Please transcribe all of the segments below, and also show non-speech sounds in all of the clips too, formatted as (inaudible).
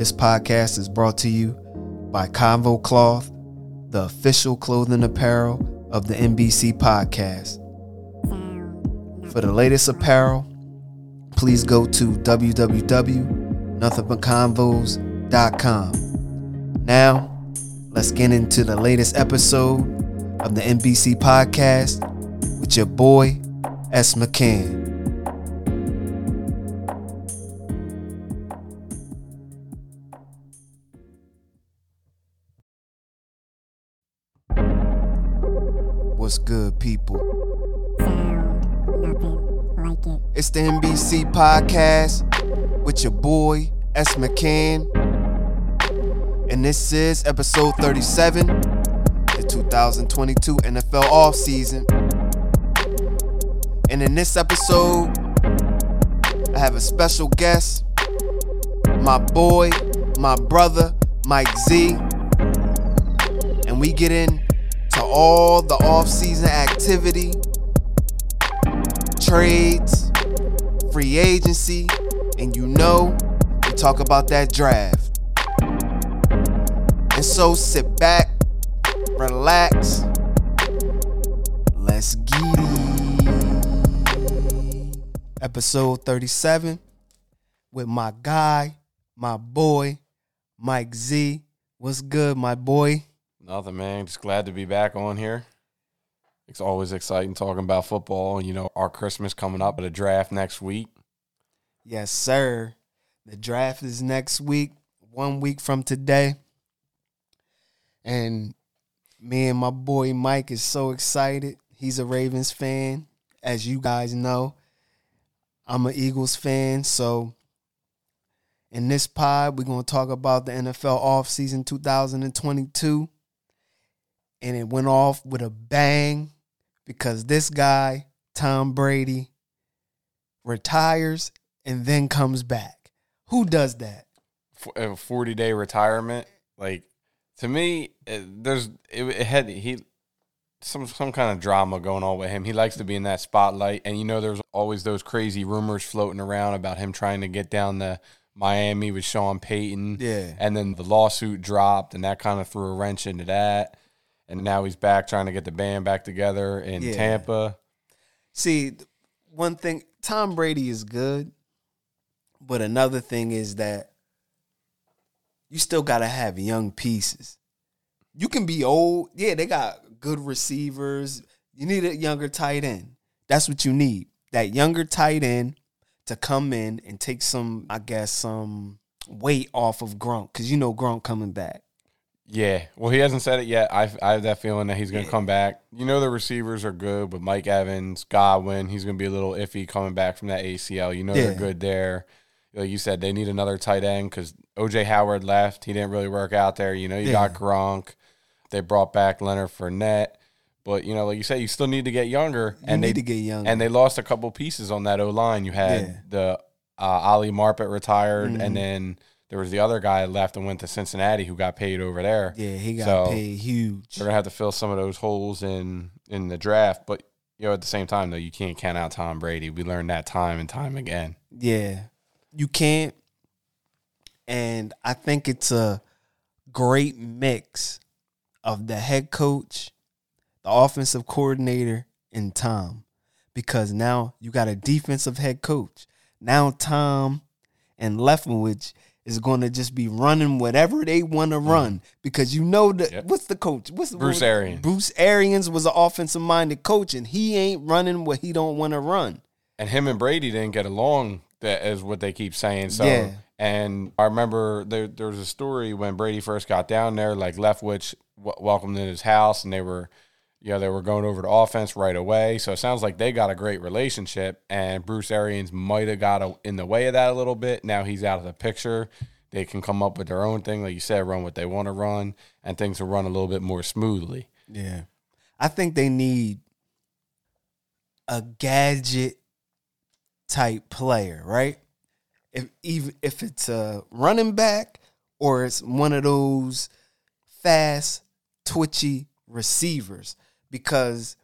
This podcast is brought to you by Convo Cloth, the official clothing apparel of the NBC podcast. For the latest apparel, please go to www.nothingbutconvos.com. Now, let's get into the latest episode of the NBC podcast with your boy, S. McCann. What's good, people? like it. It's the NBC podcast with your boy, S. McCann. And this is episode 37, the 2022 NFL offseason. And in this episode, I have a special guest, my boy, my brother, Mike Z. And we get into all the offseason activity, trades, free agency, and you know, we talk about that draft. And so sit back, relax, let's get it. Episode 37 with my guy, my boy, Mike Z. What's good, my boy? Nothing, man. Just glad to be back on here. It's always exciting talking about football. You know, our Christmas coming up, but a draft next week. Yes, sir. The draft is next week, one week from today. And me and my boy Mike is so excited. He's a Ravens fan, as you guys know. I'm an Eagles fan, so in this pod, we're going to talk about the NFL offseason 2022. And it went off with a bang because this guy, Tom Brady, retires and then comes back. Who does that? A forty day retirement, like to me, it, there's it, it had he some some kind of drama going on with him. He likes to be in that spotlight, and you know, there's always those crazy rumors floating around about him trying to get down to Miami with Sean Payton. Yeah. and then the lawsuit dropped, and that kind of threw a wrench into that. And now he's back trying to get the band back together in Yeah. Tampa. See, one thing, Tom Brady is good, but another thing is that you still got to have young pieces. You can be old. Yeah, they got good receivers. You need a younger tight end. That's what you need. That younger tight end to come in and take some, I guess, some weight off of Gronk because you know Gronk coming back. Yeah, well, he hasn't said it yet. I, I have that feeling that he's going to come back. You know, the receivers are good, but Mike Evans, Godwin, he's going to be a little iffy coming back from that ACL. You know, Yeah. they're good there. Like you said, they need another tight end because OJ Howard left. He didn't really work out there. You know, you got Gronk. They brought back Leonard Fournette. But, you know, like you said, you still need to get younger. You and need they to get young. and they lost a couple pieces on that O line. You had Yeah. the uh, Ali Marpet retired, Mhm. and then there was the other guy left and went to Cincinnati who got paid over there. yeah, he got So, paid huge. They're gonna have to fill some of those holes in in the draft, but you know at the same time though you can't count out Tom Brady. We learned that time and time again. Yeah, you can't. And I think it's a great mix of the head coach, the offensive coordinator, and Tom. Because now you got a defensive head coach. Now Tom and Leftwich is going to just be running whatever they want to mm-hmm. run. Because you know that Yep. what's the coach? What's Bruce what- Arians. Bruce Arians was an offensive minded coach, and he ain't running what he don't want to run. And him and Brady didn't get along. That is what they keep saying. So Yeah. and I remember there there was a story when Brady first got down there. Like Leftwich w- welcomed in his house, and they were. You know, they were going over to offense right away. So it sounds like they got a great relationship. And Bruce Arians might have got a, in the way of that a little bit. Now he's out of the picture. They can come up with their own thing, like you said, run what they want to run, and things will run a little bit more smoothly. Yeah. I think they need a gadget type player, right? If even if it's a running back or it's one of those fast, twitchy receivers, because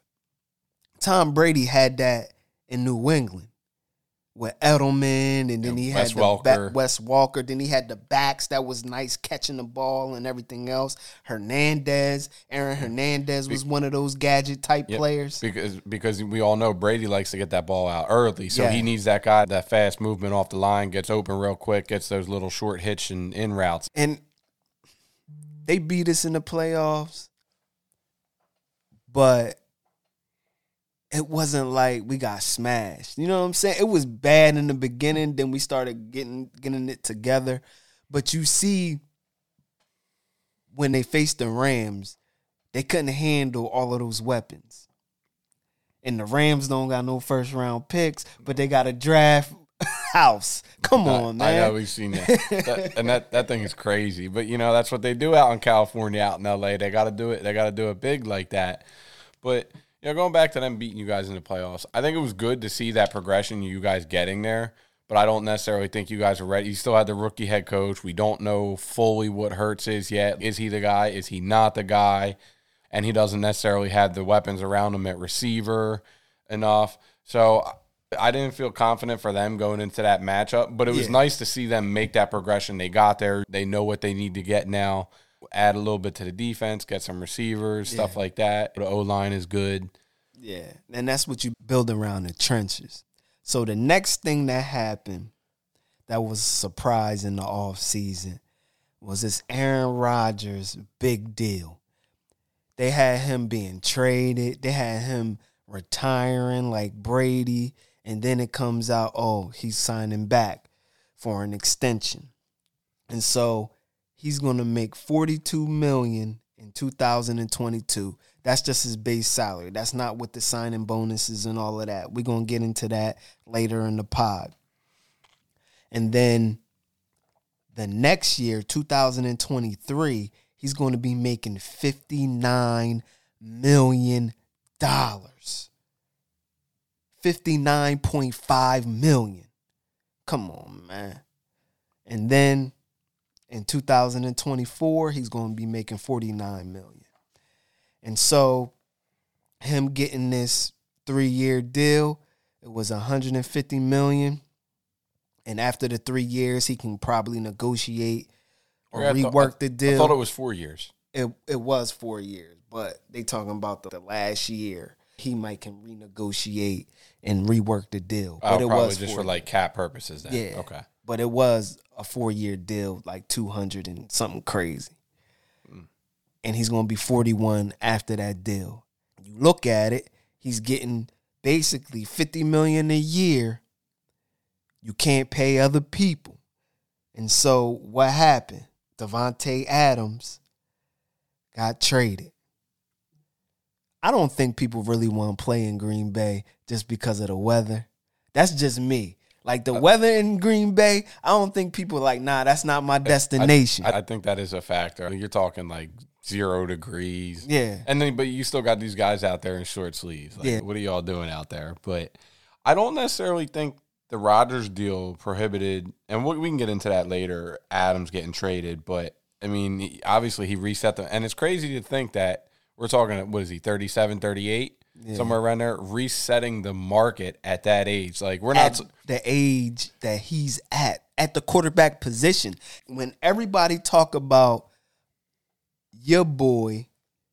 Tom Brady had that in New England. with Edelman, and then he had the Welker. back, Wes Welker. Then he had the backs that was nice catching the ball and everything else. Hernandez, Aaron Hernandez was one of those gadget type Yep. players. because because we all know Brady likes to get that ball out early, so Yeah. he needs that guy that fast movement off the line, gets open real quick, gets those little short hitch and in routes. and they beat us in the playoffs, but it wasn't like we got smashed. You know what I'm saying? It was bad in the beginning, then we started getting getting it together. But you see, when they faced the Rams, they couldn't handle all of those weapons. And the Rams don't got no first round picks, but they got a draft house. Come on, I man. know we've seen that. That- and that that thing is crazy. But you know that's what they do out in California, out in LA. They got to do it. They got to do it big like that. But you know, going back to them beating you guys in the playoffs, I think it was good to see that progression. You guys getting there. But I don't necessarily think you guys are ready. You still had the rookie head coach. We don't know fully what Hurts is yet. Is he the guy? Is he not the guy? And he doesn't necessarily have the weapons around him at receiver enough. So I didn't feel confident for them going into that matchup, but it was Yeah. nice to see them make that progression. They got there. They know what they need to get now. Add a little bit to the defense, get some receivers, stuff like that. The O line is good. Yeah, and that's what you build around the trenches. So the next thing that happened that was a surprise in the off season was this Aaron Rodgers big deal. They had him being traded. They had him retiring like Brady, and then it comes out, oh, he's signing back for an extension. And so he's going to make 42 million in 2022. That's just his base salary. That's not with the signing bonuses and all of that. We're going to get into that later in the pod. And then the next year, 2023, he's going to be making 59 million dollars. 59.5 million. Come on, man. And then in 2024, he's going to be making 49 million. And so him getting this 3-year deal, it was 150 million. And after the 3 years, he can probably negotiate or Yeah, thought- rework the deal I thought it was four years. it it was four years, but they talking about the, the last year. He might can renegotiate and rework the deal. Oh, But it probably was just for like cap purposes. Then. Yeah. Okay. But it was a four year deal, like two hundred and something crazy. Hmm. And he's gonna be forty one after that deal. You look at it, he's getting basically fifty million a year. You can't pay other people. And so what happened? Davante Adams got traded. I don't think people really want to play in Green Bay just because of the weather. That's just me. Like the uh, weather in Green Bay, I don't think people are like, nah, that's not my destination. I, I think that is a factor. You're talking like zero degrees. yeah. And then, but you still got these guys out there in short sleeves. Like, Yeah. what are y'all doing out there? But I don't necessarily think the Rodgers deal prohibited, and we, we can get into that later. Adams getting traded, but I mean, obviously he reset them, and it's crazy to think that we're talking. What is he? 37, 38? somewhere around there, resetting the market at that age. Like we're not. at the age that he's at at the quarterback position when everybody talk about your boy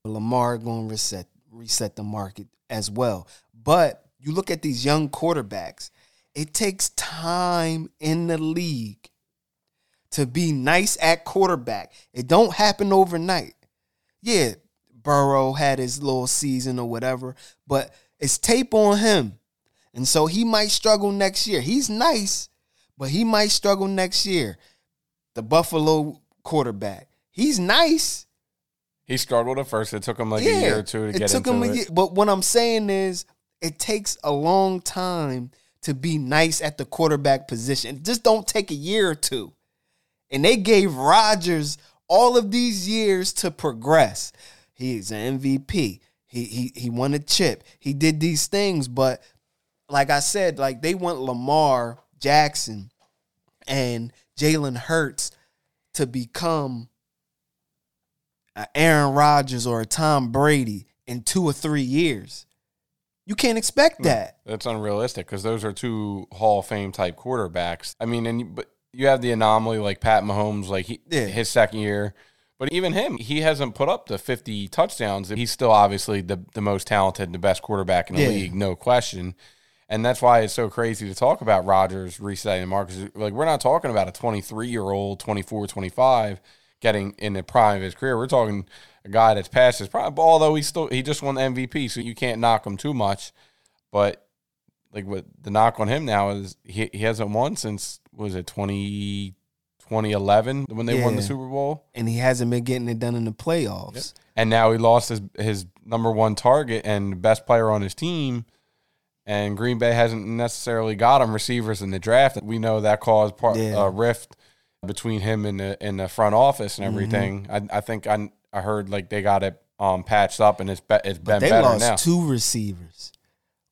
lamar going to reset reset the market as well but you look at these young quarterbacks it takes time in the league to be nice at quarterback it don't happen overnight yeah burrow had his little season or whatever but it's tape on him and so he might struggle next year. He's nice, but he might struggle next year. The Buffalo quarterback. He's nice. he struggled at first. It took him like a year or two to it get took into him a it. year. But what I'm saying is it takes a long time to be nice at the quarterback position. Just don't take a year or two. And they gave Rodgers all of these years to progress. He's an MVP. He he he won a chip. He did these things, but like I said, like they want Lamar Jackson and Jalen Hurts to become a Aaron Rodgers or a Tom Brady in two or three years. You can't expect hmm. that. That's unrealistic because those are two Hall of Fame type quarterbacks. I mean, and you- but you have the anomaly like Pat Mahomes, like he, Yeah. his second year. But even him, he hasn't put up the 50 touchdowns. He's still obviously the, the most talented and the best quarterback in the Yeah. league, no question. And that's why it's so crazy to talk about Rodgers resetting the mark. 'cause, Like, we're not talking about a 23 year old, 24, 25 getting in the prime of his career. We're talking a guy that's past his prime, although he still, he just won the MVP, so you can't knock him too much. But like what the knock on him now is he, he hasn't won since was it 20, 2011 when they won the Super Bowl And he hasn't been getting it done in the playoffs. and now he lost his his number one target and best player on his team and Green Bay hasn't necessarily got him receivers in the draft we know that caused part Yeah. a rift between him and the in the front office and everything Mm-hmm. I, I think I, I heard like they got it um patched up and it's be, it's been They better lost now two receivers.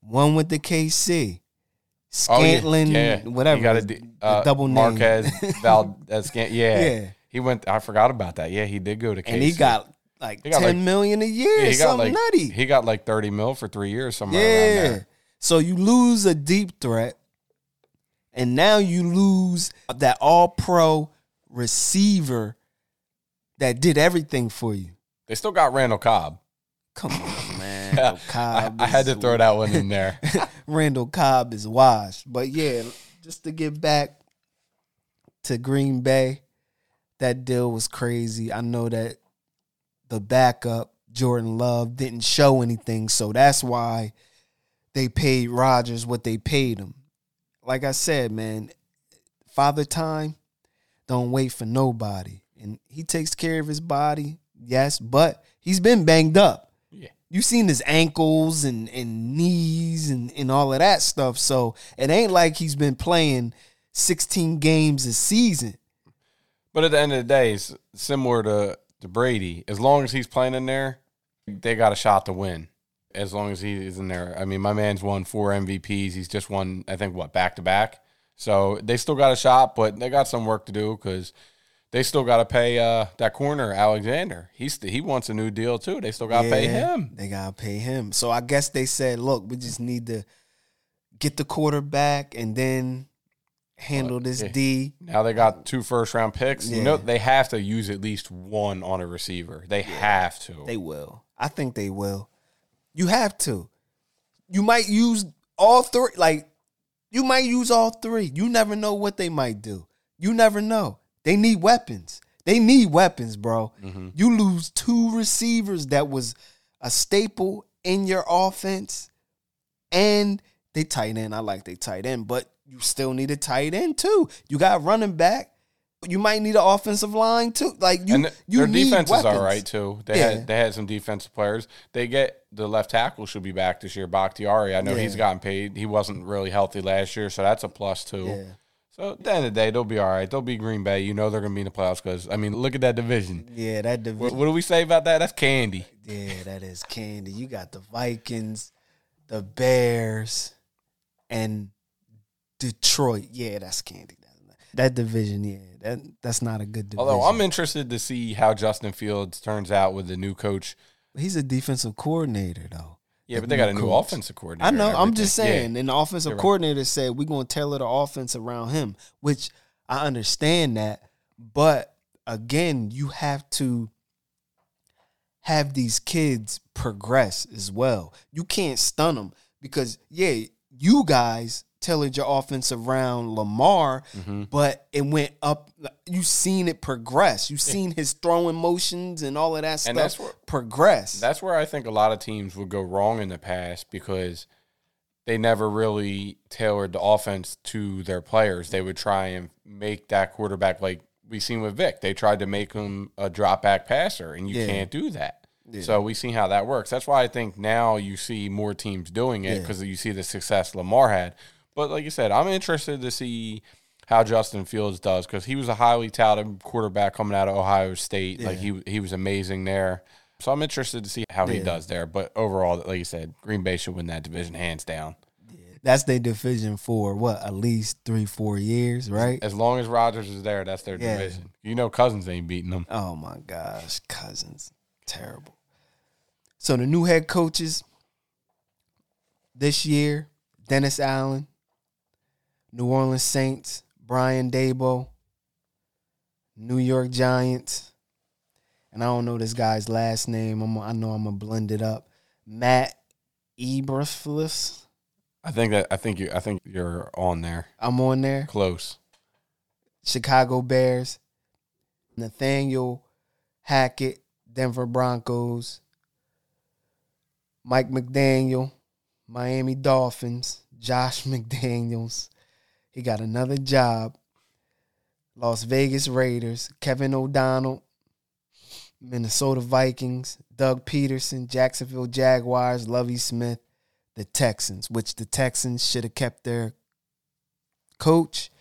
One with the KC. Oh, yeah, Scantling, yeah. whatever. He got d- uh, double name. Marquez (laughs) Valdes. Scant- yeah. Yeah. He went. I forgot about that. Yeah, he did go to. KC. and he got like He got, ten like- million a year, Yeah, he got like nutty. he got like thirty mil for three years somewhere around Yeah. there. So you lose a deep threat, and now you lose that all pro receiver that did everything for you. They still got Randall Cobb. Come on, I, Cobb I had to throw that one in there. (laughs) Randall Cobb is washed. But yeah, just to get back to Green Bay, that deal was crazy. I know that the backup, Jordan Love, didn't show anything. So that's why they paid Rodgers what they paid him. Like I said, man, father time, don't wait for nobody. And he takes care of his body, yes, but he's been banged up. You seen his ankles and, and knees and, and all of that stuff. So it ain't like he's been playing 16 games a season. But at the end of the day, it's similar to, to Brady. As long as he's playing in there, they got a shot to win. As long as he is in there. I mean, my man's won four MVPs. He's just won, I think, what, back to back? So they still got a shot, but they got some work to do because they still got to pay uh, that corner, Alexander. He's he wants a new deal too. They still got to pay him. They gotta pay him. So I guess they said, look, we just need to get the quarterback and then handle this yeah. D. Now they got two first round picks. You know they have to use at least one on a receiver. They have to. They will. I think they will. You have to. You might use all three. Like, you might use all three. You never know what they might do. You never know. They need weapons. They need weapons, bro. Mm-hmm. You lose two receivers that was a staple in your offense, and they tight end. I like they tight end, but you still need a tight end too. You got running back. You might need an offensive line too. Like you, and th- you their need defense is all right too. They Yeah. had they had some defensive players. They get the left tackle should be back this year. Bakhtiari. I know he's gotten paid. He wasn't really healthy last year, so that's a plus too. Yeah. So at the end of the day, they'll be all right. They'll be Green Bay. You know they're gonna be in the playoffs because I mean, look at that division. Yeah, that What, division. what do we say about that? That's candy. Yeah, that is candy. You got the Vikings, the Bears, and Detroit. Yeah, that's candy. That division, yeah, that that's not a good division. Although I'm interested to see how Justin Fields turns out with the new coach. he's a defensive coordinator though. Yeah, but they got a new coach. offensive coordinator. I know. I'm just everything. saying. And the offensive right. coordinator said we're going to tailor the offense around him, which I understand that. But again, you have to have these kids progress as well. You can't stun them because yeah, you guys tailored your offense around Lamar, Mm-hmm. but it went up. You've seen it progress. You've seen his throwing motions and all of that And stuff that's where- progress. That's where I think a lot of teams would go wrong in the past because they never really tailored the offense to their players. They would try and make that quarterback like we seen with Vic. They tried to make him a drop back passer, and you Yeah. can't do that. So we see how that works. That's why I think now you see more teams doing it Yeah. because you see the success Lamar had. But like you said, I'm interested to see how Justin Fields does because he was a highly touted quarterback coming out of Ohio State. Like he he was amazing there. So I'm interested to see how he does there. But overall, like you said, Green Bay should win that division hands down. That's their division for what at least three, four years, right? As long as Rodgers is there, that's their Yeah. division. You know, Cousins ain't beating them. Oh my gosh, Cousins, terrible. So the new head coaches, this year, Dennis Allen, New Orleans Saints, Brian Daboll, New York Giants, and I don't know this guy's last name. I'm, I know I'm gonna blend it up. Matt Eberflus. I think that I think you I think you're on there. I'm on there. Close. Chicago Bears, Nathaniel Hackett, Denver Broncos, Mike McDaniel, Miami Dolphins, Josh (laughs) McDaniels. He got another job. Las Vegas Raiders, Kevin O'Donnell, Minnesota Vikings, Doug Pederson, Jacksonville Jaguars, Lovie Smith, the Texans, which the Texans should have kept their coach.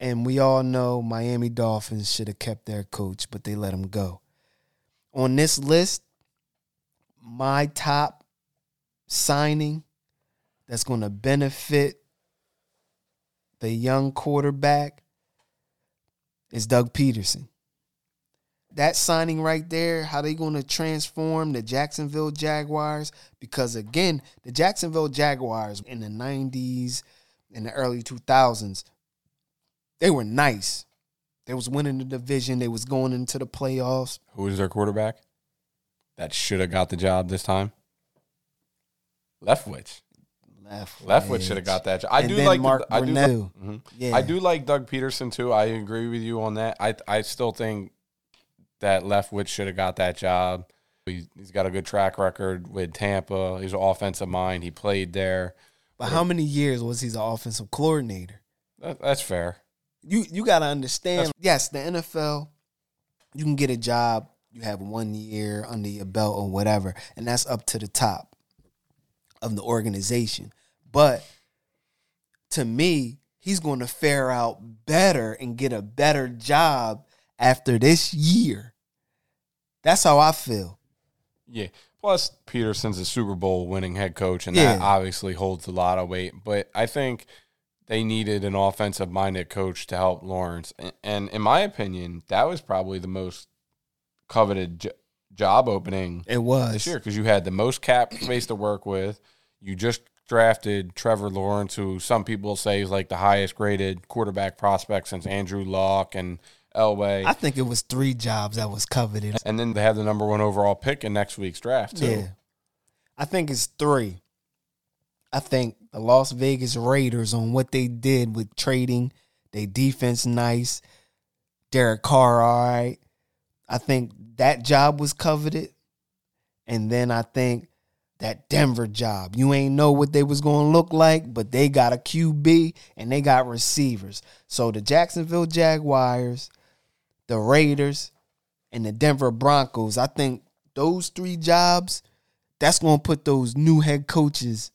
And we all know Miami Dolphins should have kept their coach, but they let him go. On this list, my top signing that's going to benefit the young quarterback is Doug Pederson. That signing right there, how they going to transform the Jacksonville Jaguars? Because again, the Jacksonville Jaguars in the 90s and the early 2000s, they were nice. They was winning the division. They was going into the playoffs. Who was their quarterback? That should have got the job this time. Leftwich. Left, Leftwich should have got that job. I And do like Mark the, I do like, Mhm. Yeah, I do like Doug Pederson too. I agree with you on that. I I still think that Leftwich should have got that job. He's, he's got a good track record with Tampa. He's an offensive mind. He played there. But how many years was he the offensive coordinator? That, that's fair. You you got to understand. yes, the NFL, you can get a job. You have one year under your belt or whatever, and that's up to the top of the organization. But to me, he's going to fare out better and get a better job after this year. That's how I feel. Yeah. Plus, Pederson's a Super Bowl winning head coach, and Yeah. that obviously holds a lot of weight. But I think they needed an offensive minded coach to help Lawrence. And, and in my opinion, that was probably the most coveted job opening It was this year because you had the most cap space to work with. You just drafted Trevor Lawrence, who some people say is like the highest graded quarterback prospect since Andrew Luck and Elway. I think it was three jobs that was coveted. and then they have the number one overall pick in next week's draft, too. Yeah. I think it's three. I think the Las Vegas Raiders on what they did with trading, they defense nice. Derek Carr, all right. I think that job was coveted. And then I think that Denver job. You ain't know what they was going to look like, but they got a QB and they got receivers. So the Jacksonville Jaguars, the Raiders, and the Denver Broncos, I think those three jobs, that's going to put those new head coaches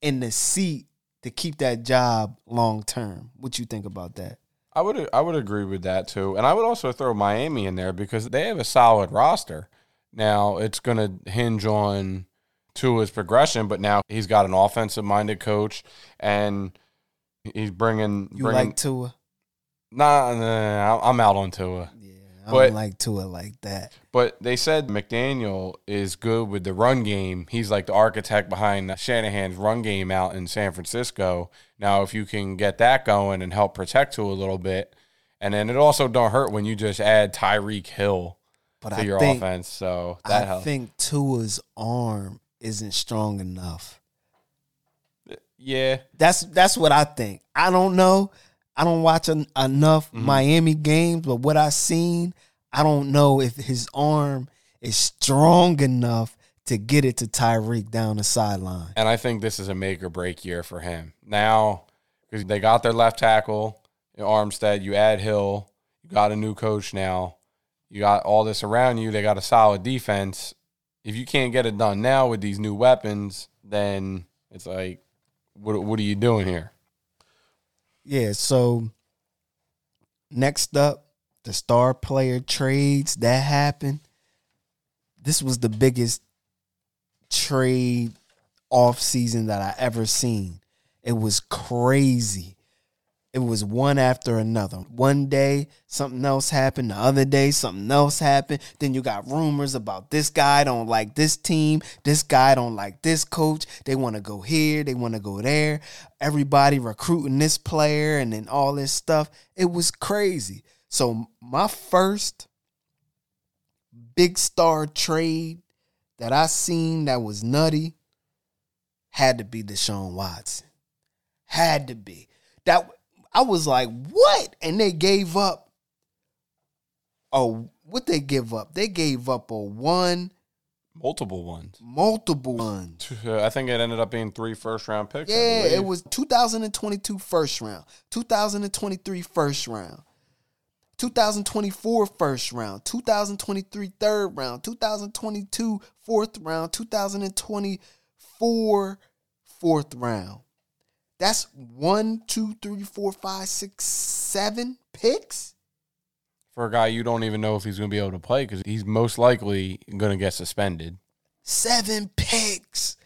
in the seat to keep that job long term. What you think about that? I would I would agree with that too, and I would also throw Miami in there because they have a solid roster. Now it's going to hinge on Tua's progression, but now he's got an offensive minded coach, and he's bringing You bringing. like Tua? nah, nah, I'm out on Tua. Yeah, I But- don't like Tua like that. But they said McDaniel is good with the run game. He's like the architect behind Shanahan's run game out in San Francisco. Now, if you can get that going and help protect Tua a little bit, and then it also don't hurt when you just add Tyreek Hill But to I your think offense. So that I helps. think Tua's arm isn't strong enough. yeah, That's that's what I think. I don't know. I don't watch en- enough Mm-hmm. Miami games, but what I've seen, I don't know if his arm is strong enough to get it to Tyreek down the sideline. and I think this is a make or break year for him now because they got their left tackle Armstead. You add Hill. You got a new coach now. You got all this around you. They got a solid defense. If you can't get it done now with these new weapons, then it's like, what what are you doing here? Yeah, so next up, the star player trades that happened. This was the biggest trade off season that I ever seen. It was crazy. It was one after another. One day something else happened, the other day something else happened. Then you got rumors about this guy don't like this team, this guy don't like this coach. They want to go here, they want to go there. Everybody recruiting this player and then all this stuff. It was crazy. So my first big star trade that I seen that was nutty had to be Deshaun Watson. Had to be. That I was like, what? And they gave up. Oh, what they give up? They gave up a one, Multiple ones. multiple ones. (laughs) I think it ended up being three first round picks. Yeah, it was 2022 first round, 2023 first round, 2024 first round, 2023 third round, 2022 fourth round, 2024 fourth round. That's one, two, three, four, five, six, seven picks. for a guy you don't even know if he's going to be able to play because he's most likely going to get suspended. Seven picks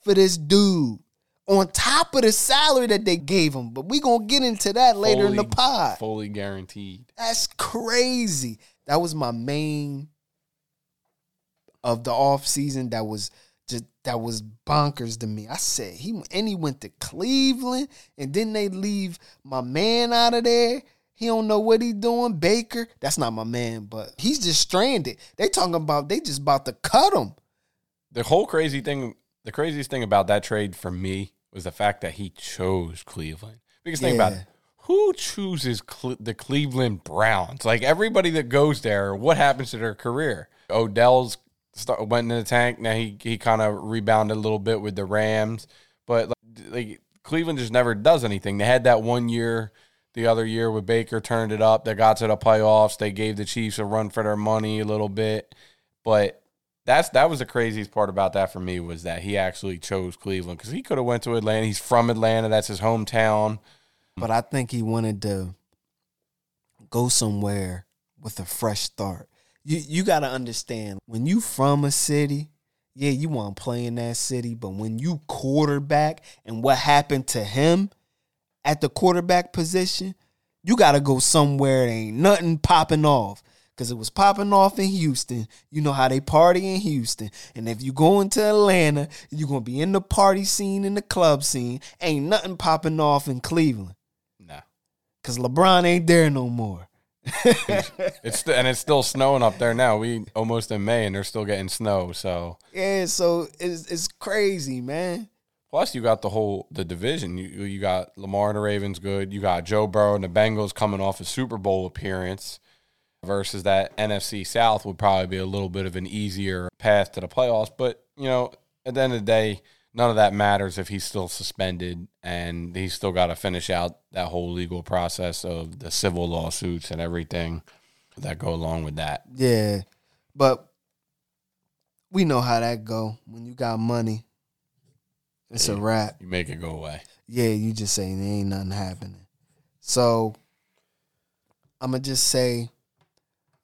for this dude on top of the salary that they gave him. But we gonna get into that later in the pod. Fully guaranteed. That's crazy. That was my main of the off season. That was just that was bonkers to me. I said he and he went to Cleveland, and then they leave my man out of there. He don't know what he doing. Baker, that's not my man, but he's just stranded. They talking about they just about to cut him. The whole crazy thing, the craziest thing about that trade for me was the fact that he chose Cleveland. Because think about it. Who chooses Cle- the Cleveland Browns? Like everybody that goes there, what happens to their career? Odell's start, went in the tank. Now he he kind of rebounded a little bit with the Rams, but like, like Cleveland just never does anything. They had that one year, the other year with Baker turned it up. They got to the playoffs. They gave the Chiefs a run for their money a little bit, but that's that was the craziest part about that for me was that he actually chose Cleveland because he could have went to Atlanta. He's from Atlanta. That's his hometown. But I think he wanted to go somewhere with a fresh start. You you got to understand when you from a city, yeah, you want to play in that city, but when you quarterback and what happened to him at the quarterback position, you got to go somewhere that ain't nothing popping off. Cause it was popping off in Houston. You know how they party in Houston. And if you go into Atlanta, you're gonna be in the party scene in the club scene. Ain't nothing popping off in Cleveland. No, Cause LeBron ain't there no more. It's st- and it's still snowing up there now. We almost in May and they're still getting snow. So Yeah, so it's it's crazy, man. plus you got the whole the division. You you got Lamar and the Ravens good. You got Joe Burrow and the Bengals coming off a Super Bowl appearance. Versus that NFC South would probably be a little bit of an easier path to the playoffs. But you know, at the end of the day, none of that matters if he's still suspended and he's still got to finish out that whole legal process of the civil lawsuits and everything that go along with that. Yeah. But we know how that go. When you got money, it's a Yeah. wrap. You make it go away. Yeah, you just say there ain't nothing happening. So I'm gonna just say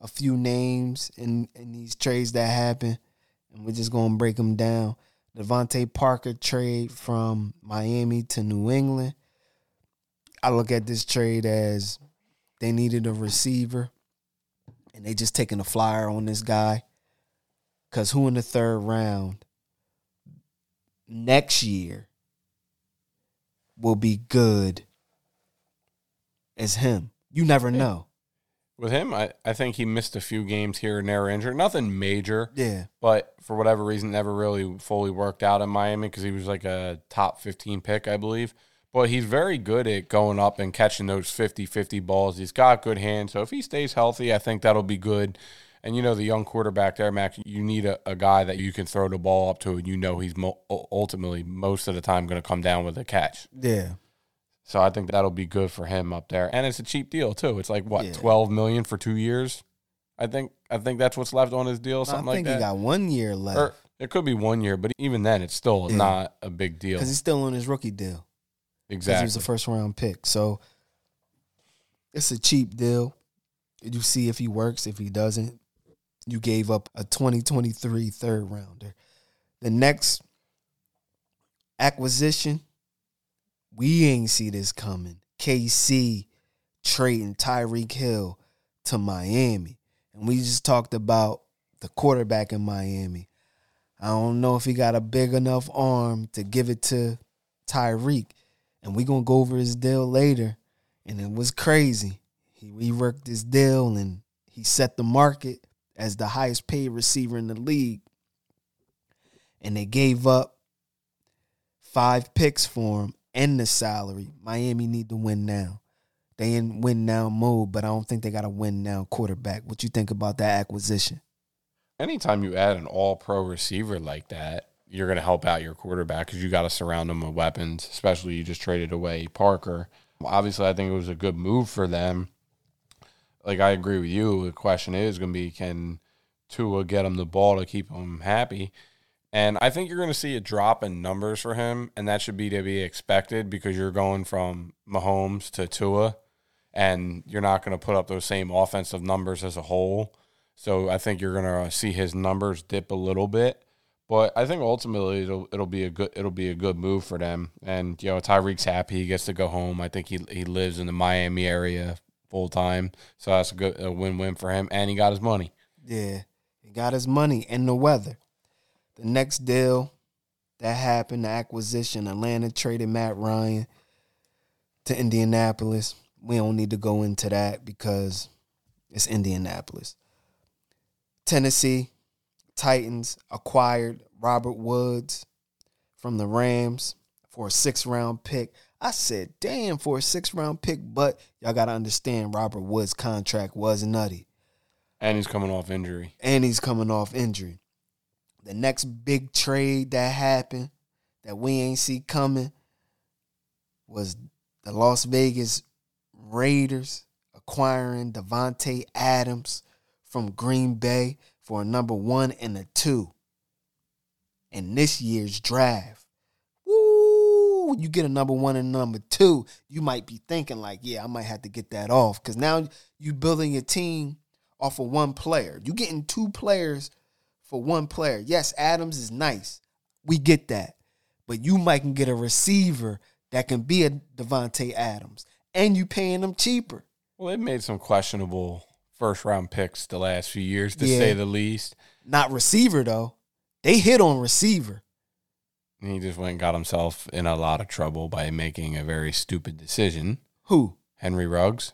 a few names in in these trades that happen, and we're just gonna break them down. DeVante Parker trade from Miami to New England. I look at this trade as they needed a receiver, and they just taking a flyer on this guy. Cause who in the third round next year will be good as him. You never know. With him, I, I think he missed a few games here and there injured. Nothing major, Yeah. but for whatever reason, never really fully worked out in Miami because he was like a top 15 pick, I believe. But he's very good at going up and catching those 50 50 balls. He's got good hands. So if he stays healthy, I think that'll be good. And you know, the young quarterback there, Max, you need a, a guy that you can throw the ball up to, and you know he's mo- ultimately, most of the time, going to come down with a catch. Yeah. So I think that'll be good for him up there, and it's a cheap deal too. It's like what Yeah. twelve million for two years. I think I think that's what's left on his deal, I something think like that. he got one year left or it could be one year, but even then, it's still Yeah. not a big deal. because he's still on his rookie deal. Exactly. he was a first round pick. So it's a cheap deal. You see if he works. If he doesn't, you gave up a 2023 third rounder. The next acquisition, we ain't see this coming. KC trading Tyreek Hill to Miami. And we just talked about the quarterback in Miami. I don't know if he got a big enough arm to give it to Tyreek. And we going to go over his deal later. And it was crazy. He reworked his deal and he set the market as the highest paid receiver in the league. And they gave up five picks for him and the salary. Miami need to win now. They in win now mode, but I don't think they got a win now quarterback. What you think about that acquisition? Anytime you add an all pro receiver like that, you're going to help out your quarterback because you got to surround him with weapons, especially you just traded away Parker. Obviously, I think it was a good move for them. Like, I agree with you. The question is going to be can Tua get him the ball to keep him happy? And I think you're going to see a drop in numbers for him, and that should be to be expected because you're going from Mahomes to Tua, and you're not going to put up those same offensive numbers as a whole. So I think you're going to see his numbers dip a little bit, but I think ultimately it'll it'll be a good it'll be a good move for them. And you know Tyreek's happy; he gets to go home. I think he he lives in the Miami area full time, so that's a good a win win for him, and he got his money. Yeah, he got his money and the weather. The next deal that happened, the acquisition, Atlanta traded Matt Ryan to Indianapolis. We don't need to go into that because it's Indianapolis. Tennessee Titans acquired Robert Woods from the Rams for a six round pick. I said, damn, for a six round pick, but y'all got to understand Robert Woods' contract was nutty. And he's coming off injury. And he's coming off injury. The next big trade that happened that we ain't see coming was the Las Vegas Raiders acquiring Davante Adams from Green Bay for a number one and a two in this year's draft. Woo! You get a number one and number two, you might be thinking like, yeah, I might have to get that off because now you building your team off of one player. You getting two players for one player. Yes, Adams is nice. We get that. But you might can get a receiver that can be a Davante Adams. And you paying them cheaper. Well, they made some questionable first round picks the last few years, to yeah. say the least. Not receiver though. They hit on receiver. He just went and got himself in a lot of trouble by making a very stupid decision. Who? Henry Ruggs.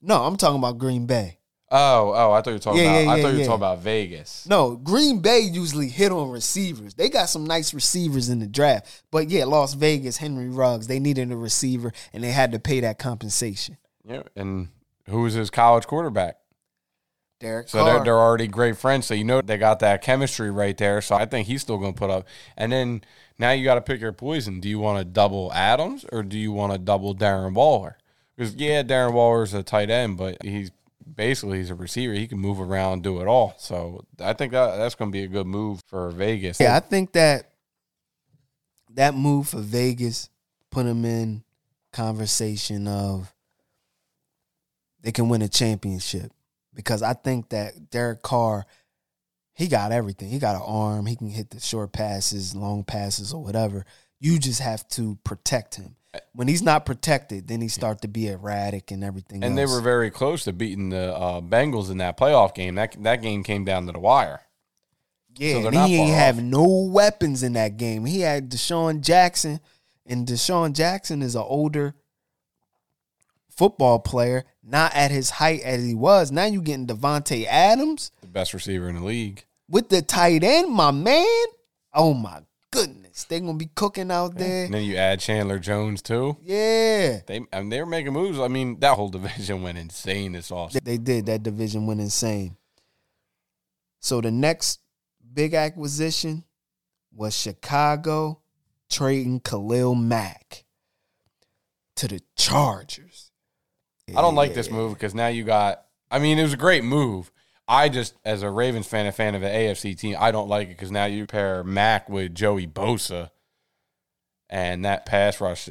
No, I'm talking about Green Bay. Oh, oh, I thought you were talking yeah, about. Yeah, I thought you were talking about Vegas. No, Green Bay usually hit on receivers. They got some nice receivers in the draft, but yeah, Las Vegas, Henry Ruggs, they needed a receiver, and they had to pay that compensation. Yeah, and who was his college quarterback? Derek. So they're, they're already great friends. So you know they got that chemistry right there. So I think he's still going to put up. And then now you got to pick your poison. Do you want to double Adams or do you want to double Darren Waller? Because yeah, Darren Waller's a tight end, but he's basically he's a receiver. He can move around, do it all. So I think that that's going to be a good move for Vegas. Yeah, I think that that move for Vegas put him in conversation of they can win a championship because I think that Derek Carr he got everything. He got an arm. He can hit the short passes, long passes, or whatever. You just have to protect him when he's not protected, then he start to be erratic and everything. And else. they were very close to beating the uh, Bengals in that playoff game. That that game came down to the wire. Yeah, so he ain't have no weapons in that game. He had DeSean Jackson, and DeSean Jackson is an older football player, not at his height as he was. Now you getting Davante Adams, the best receiver in the league, with the tight end, my man. Oh my goodness, they're gonna be cooking out there. And then you add Chandler Jones too. Yeah, they I mean, they were making moves. I mean, that whole (laughs) division went insane this offseason. They did. That division went insane. So the next big acquisition was Chicago trading Khalil Mack to the Chargers. I don't like this move because now you got. I mean, it was a great move. I just, as a Ravens fan, a fan of an AFC team, I don't like it because now you pair Mack with Joey Bosa, and that pass rush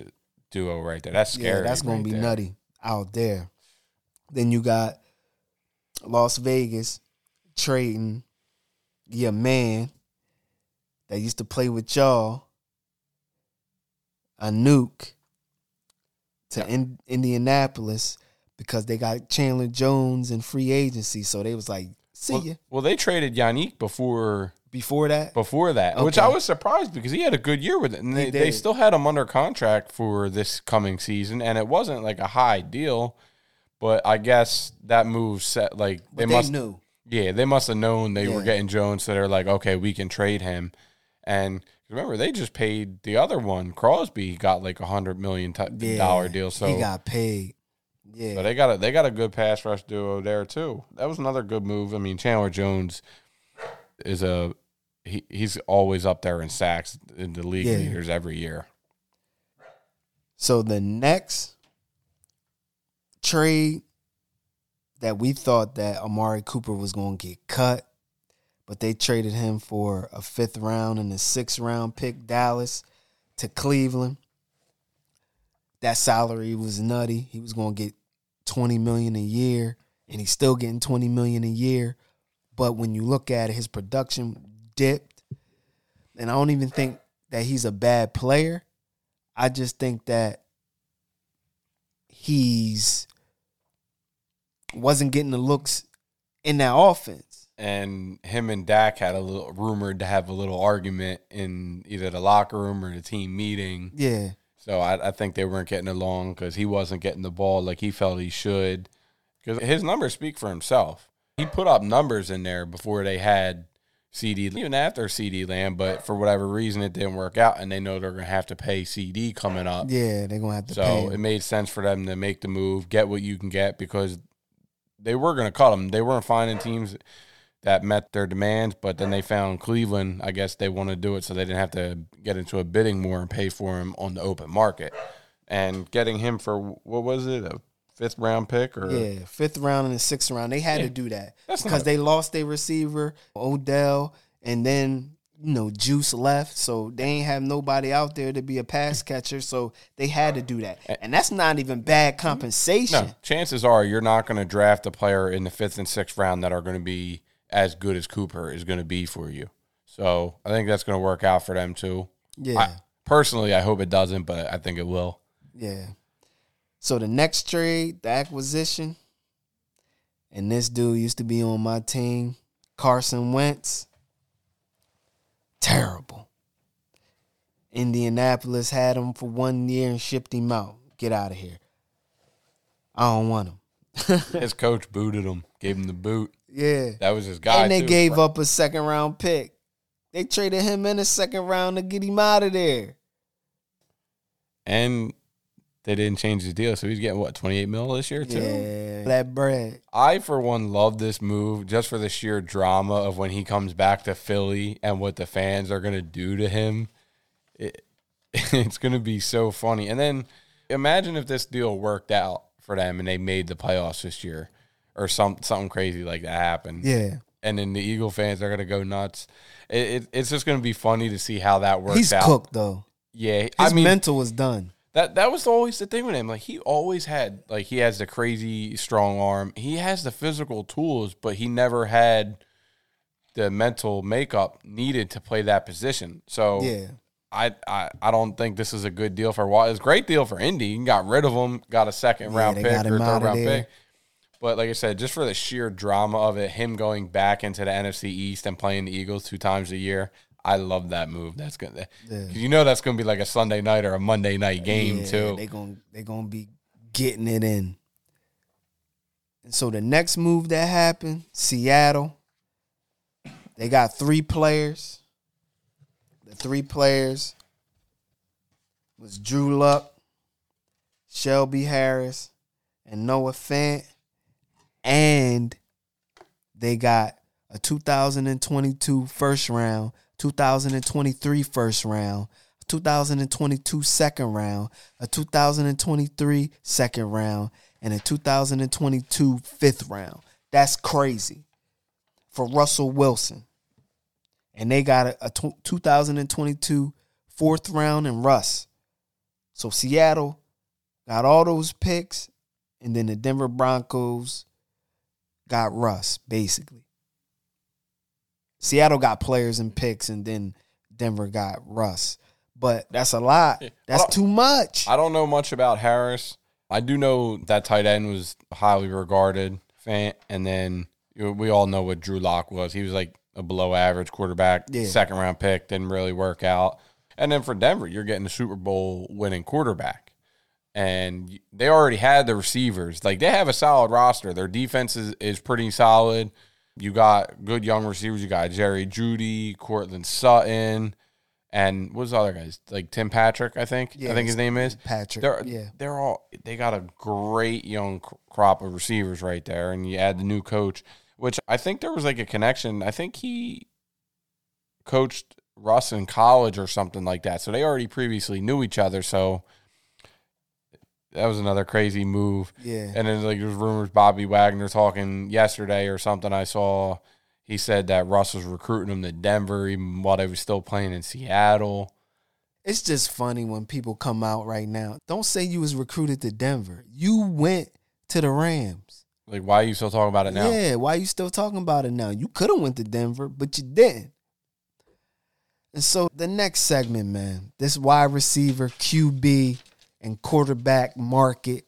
duo right there. That's scary. Yeah, that's going to be there. nutty out there. Then you got Las Vegas trading your man that used to play with y'all, a nuke, to in, Indianapolis because they got Chandler Jones in free agency. So they was like, see Well, ya. well, they traded Yannick before Before that, before that, which I was surprised because he had a good year with it, and they, they still had him under contract for this coming season, and it wasn't like a high deal, but I guess that move set like they, they, must knew. yeah they must have known they were getting Jones, so they're like okay we can trade him, and remember they just paid the other one Crosby got like a hundred million t- Yeah, dollar deal, so he got paid. Yeah, so they got a they got a good pass rush duo there too. That was another good move. I mean, Chandler Jones is a he, he's always up there in sacks in the league Yeah. leaders every year. So the next trade that we thought that Amari Cooper was going to get cut, but they traded him for a fifth round and a sixth round pick, Dallas to Cleveland. That salary was nutty. He was going to get 20 million a year and he's still getting 20 million a year. But when you look at it, his production dipped. And I don't even think that he's a bad player. I just think that he's wasn't getting the looks in that offense. And him and Dak had a little rumored to have a little argument in either the locker room or the team meeting. Yeah. So I, I think they weren't getting along because he wasn't getting the ball like he felt he should. Because his numbers speak for himself. He put up numbers in there before they had CD, even after CD land, but for whatever reason it didn't work out, and they know they're going to have to pay CD coming up. Yeah, they're gonna have to pay. So it made sense for them to make the move, get what you can get, because they were going to cut him. They weren't finding teams that met their demands, but then they found Cleveland. I guess they want to do it so they didn't have to get into a bidding war and pay for him on the open market. And getting him for what was it, a fifth round pick or Yeah, fifth round and the sixth round. They had Yeah. to do that That's because they lost their receiver, Odell, and then you know Juice left, so they ain't have nobody out there to be a pass catcher. So they had to do that, and that's not even bad compensation. no, chances are you're not going to draft a player in the fifth and sixth round that are going to be as good as Cooper is going to be for you. So I think that's going to work out for them too. Yeah, I, personally, I hope it doesn't, but I think it will. yeah. So the next trade, the acquisition, and this dude used to be on my team, Carson Wentz. Terrible. Indianapolis had him for one year and shipped him out. Get out of here. I don't want him. (laughs) His coach booted him, gave him the boot. Yeah. That was his guy. and they too. gave up a second round pick. They traded him in the second round to get him out of there. and they didn't change his deal, so he's getting what twenty eight mil this year too. Yeah. That bread. I, for one, love this move just for the sheer drama of when he comes back to Philly and what the fans are going to do to him. It, (laughs) it's going to be so funny. And then imagine if this deal worked out for them and they made the playoffs this year or some something crazy like that happened. Yeah. And then the Eagle fans are going to go nuts. It, it, it's just going to be funny to see how that works He's out. cooked though. Yeah. His I mean, mental was done. that that was always the thing with him. Like he always had like he has the crazy strong arm. He has the physical tools, but he never had the mental makeup needed to play that position. So Yeah. I, I I don't think this is a good deal for Watt. It's a great deal for Indy. You got rid of him, got a second Yeah, round pick or third round there. pick. But like I said, just for the sheer drama of it, him going back into the NFC East and playing the Eagles two times a year, I love that move. That's gonna, Yeah. you know that's gonna be like a Sunday night or a Monday night game yeah, too. They gonna they gonna be getting it in. And so the next move that happened, Seattle, they got three players. The three players was Drew Lock, Shelby Harris, and Noah Fant. And they got a 2022 first round, 2023 first round, 2022 second round, a 2023 second round, and a 2022 fifth round. That's crazy for Russell Wilson. And they got a, a 2022 fourth round and Russ. So Seattle got all those picks, and then the Denver Broncos got Russ, basically. Seattle got players and picks, and then Denver got Russ. but that's a lot. That's too much. I don't know much about Harris. I do know that tight end was highly regarded, Fant, and then we all know what Drew Lock was. He was like a below average quarterback, Yeah. second round pick, didn't really work out. And then for Denver, you're getting a Super Bowl winning quarterback. And they already had the receivers. Like they have a solid roster. Their defense is, is pretty solid. You got good young receivers. You got Jerry Jeudy, Courtland Sutton, and what's the other guys? Like Tim Patrick, I think. Yeah, I think his name is. Patrick. They're yeah. they're all they got a great young crop of receivers right there, and you add the new coach, which I think there was like a connection. I think he coached Russ in college or something like that, so they already previously knew each other. So that was another crazy move. Yeah. And then like there's rumors Bobby Wagner talking yesterday or something I saw. He said that Russ was recruiting him to Denver even while they were still playing in Seattle. It's just funny when people come out right now. Don't say you was recruited to Denver. You went to the Rams. Like, why are you still talking about it now? Yeah, why are you still talking about it now? You could have went to Denver, but you didn't. And so the next segment, man, this wide receiver, QB, and quarterback market,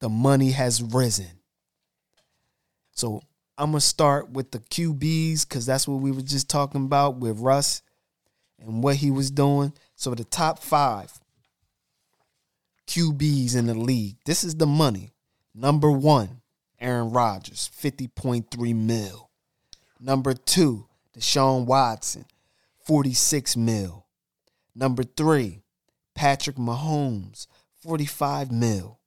the money has risen. So I'm gonna start with the QBs because that's what we were just talking about with Russ and what he was doing. So the top five QBs in the league. This is the money. Number one, Aaron Rodgers, 50.3 mil. Number two, Deshaun Watson, 46 mil. Number three, Patrick Mahomes, 45 mil.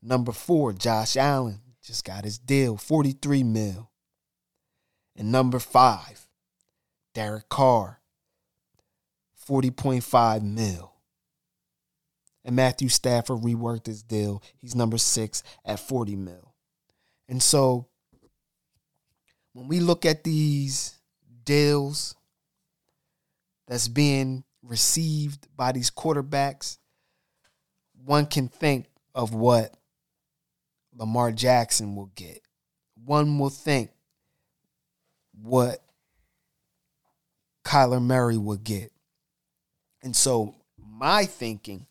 Number four, Josh Allen, just got his deal, 43 mil. And number five, Derek Carr, 40.5 mil. And Matthew Stafford reworked his deal. He's number six at 40 mil. And so when we look at these deals that's being received by these quarterbacks, one can think of what Lamar Jackson will get. One will think what Kyler Murray will get. And so my thinking,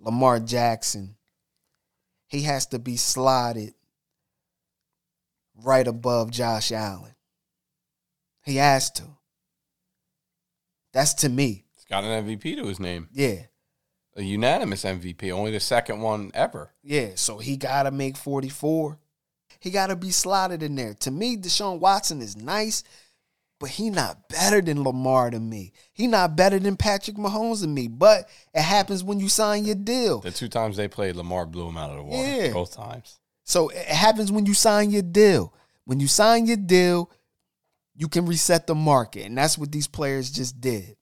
Lamar Jackson, he has to be slotted right above Josh Allen. He has to. That's to me. He's got an MVP to his name. Yeah. A unanimous MVP, only the second one ever. Yeah. So he got to make 44. He got to be slotted in there. To me, Deshaun Watson is nice, but he not better than Lamar to me. He not better than Patrick Mahomes to me. But it happens when you sign your deal. The two times they played, Lamar blew him out of the water. Yeah. Both times. So it happens when you sign your deal. When you sign your deal, you can reset the market. And that's what these players just did.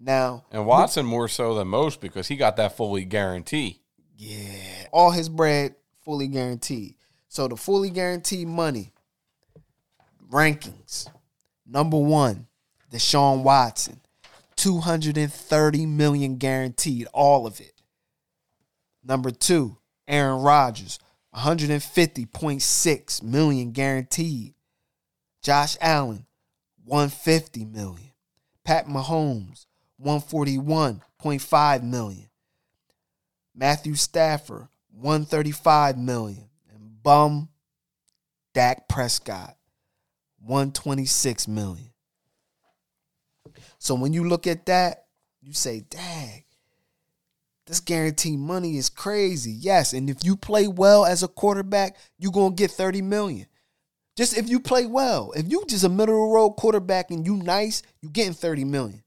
Now, And Watson more so than most because he got that fully guarantee. yeah, all his bread fully guaranteed. So the fully guaranteed money rankings. Number one, Deshaun Watson, 230 million guaranteed, all of it. Number two, Aaron Rodgers, 150.6 million guaranteed. Josh Allen, 150 million. Pat Mahomes, 141.5 million. Matthew Stafford, 135 million. And bum Dak Prescott, 126 million. So when you look at that, you say, dang, this guaranteed money is crazy. Yes, and if you play well as a quarterback, you're gonna get 30 million. Just if you play well. If you just a middle of the road quarterback and you nice, you getting 30 million.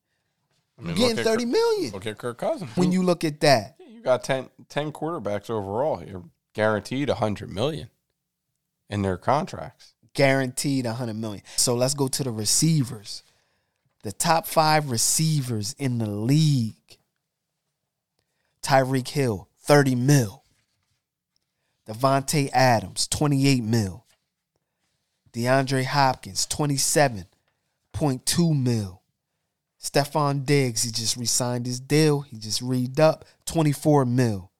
I You mean, getting 30 Kirk- million Look at Kirk Cousins. when you look at that. Yeah, you got 10, 10 quarterbacks overall. You're guaranteed a hundred million in their contracts. Guaranteed 100 million. So let's go to the receivers. The top five receivers in the league. Tyreek Hill, 30 mil. Davante Adams, 28 mil. DeAndre Hopkins, 27.2 mil. Stefon Diggs, he just re-signed his deal. He just re up 24 mil.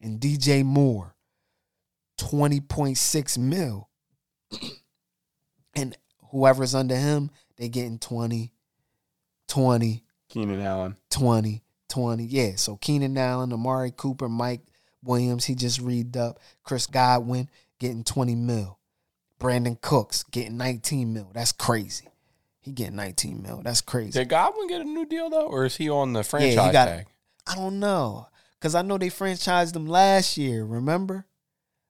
And DJ Moore, 20.6 mil. and whoever's under him, they getting 20, 20, Keenan Allen. 20, 20. Yeah, so Keenan Allen, Amari Cooper, Mike Williams, he just read up. Chris Godwin getting 20 mil. Brandin Cooks getting 19 mil. That's crazy. He getting 19 mil. That's crazy. Did Godwin get a new deal though, or is he on the franchise yeah, got, tag? I don't know. Cause I know they franchised him last year, remember?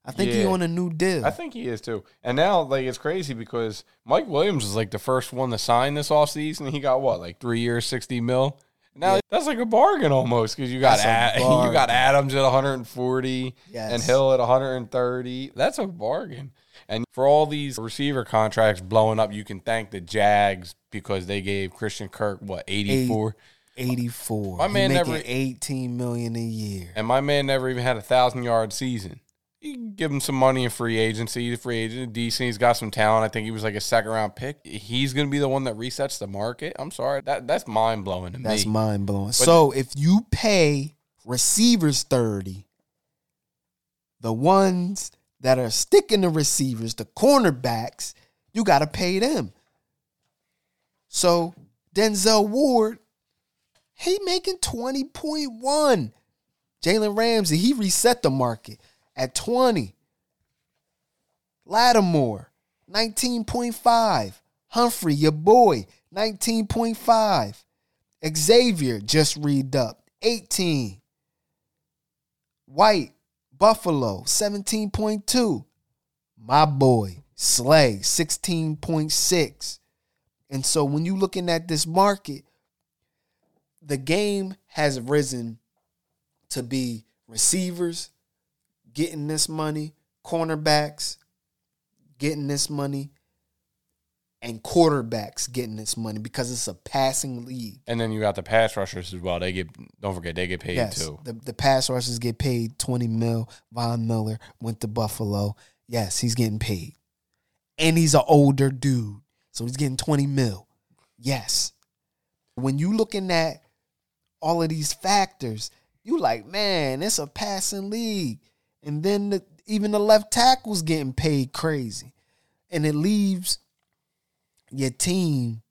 I think he on a new deal. I think he is too. And now, like, it's crazy because Mike Williams was like the first one to sign this offseason. He got what, like three years, sixty mil. Now Yeah. that's like a bargain almost because you got Ad- (laughs) you got. Adams at 140 Yes. and Hill at 130. That's a bargain. And for all these receiver contracts blowing up, you can thank the Jags because they gave Christian Kirk what 84, 84. My man never- 18 million a year. and my man never even had a thousand yard season. You can give him some money in free agency. He's a free agent, decent. He's got some talent. I think he was like a second round pick. He's going to be the one that resets the market. I'm sorry, that that's mind blowing to That's me. That's mind blowing. So if you pay receivers 30, the ones that are sticking the receivers, the cornerbacks, you got to pay them. So Denzel Ward, he making 20.1. Jalen Ramsey, he reset the market at 20. Lattimore, 19.5. Humphrey, your boy, 19.5. Xavier just read up 18. White, Buffalo 17.2. My boy, Slay 16.6. And so when you're looking at this market, the game has risen to be receivers getting this money, cornerbacks getting this money, and quarterbacks getting this money because it's a passing league. and then you got the pass rushers as well. They get don't forget they get paid Yes, too. the the pass rushers get paid twenty mil. Von Miller went to Buffalo. Yes, he's getting paid, and he's an older dude, so he's getting twenty mil. Yes, when you looking at all of these factors, you like, man, it's a passing league, and then the, even the left tackle's getting paid crazy, and it leaves your team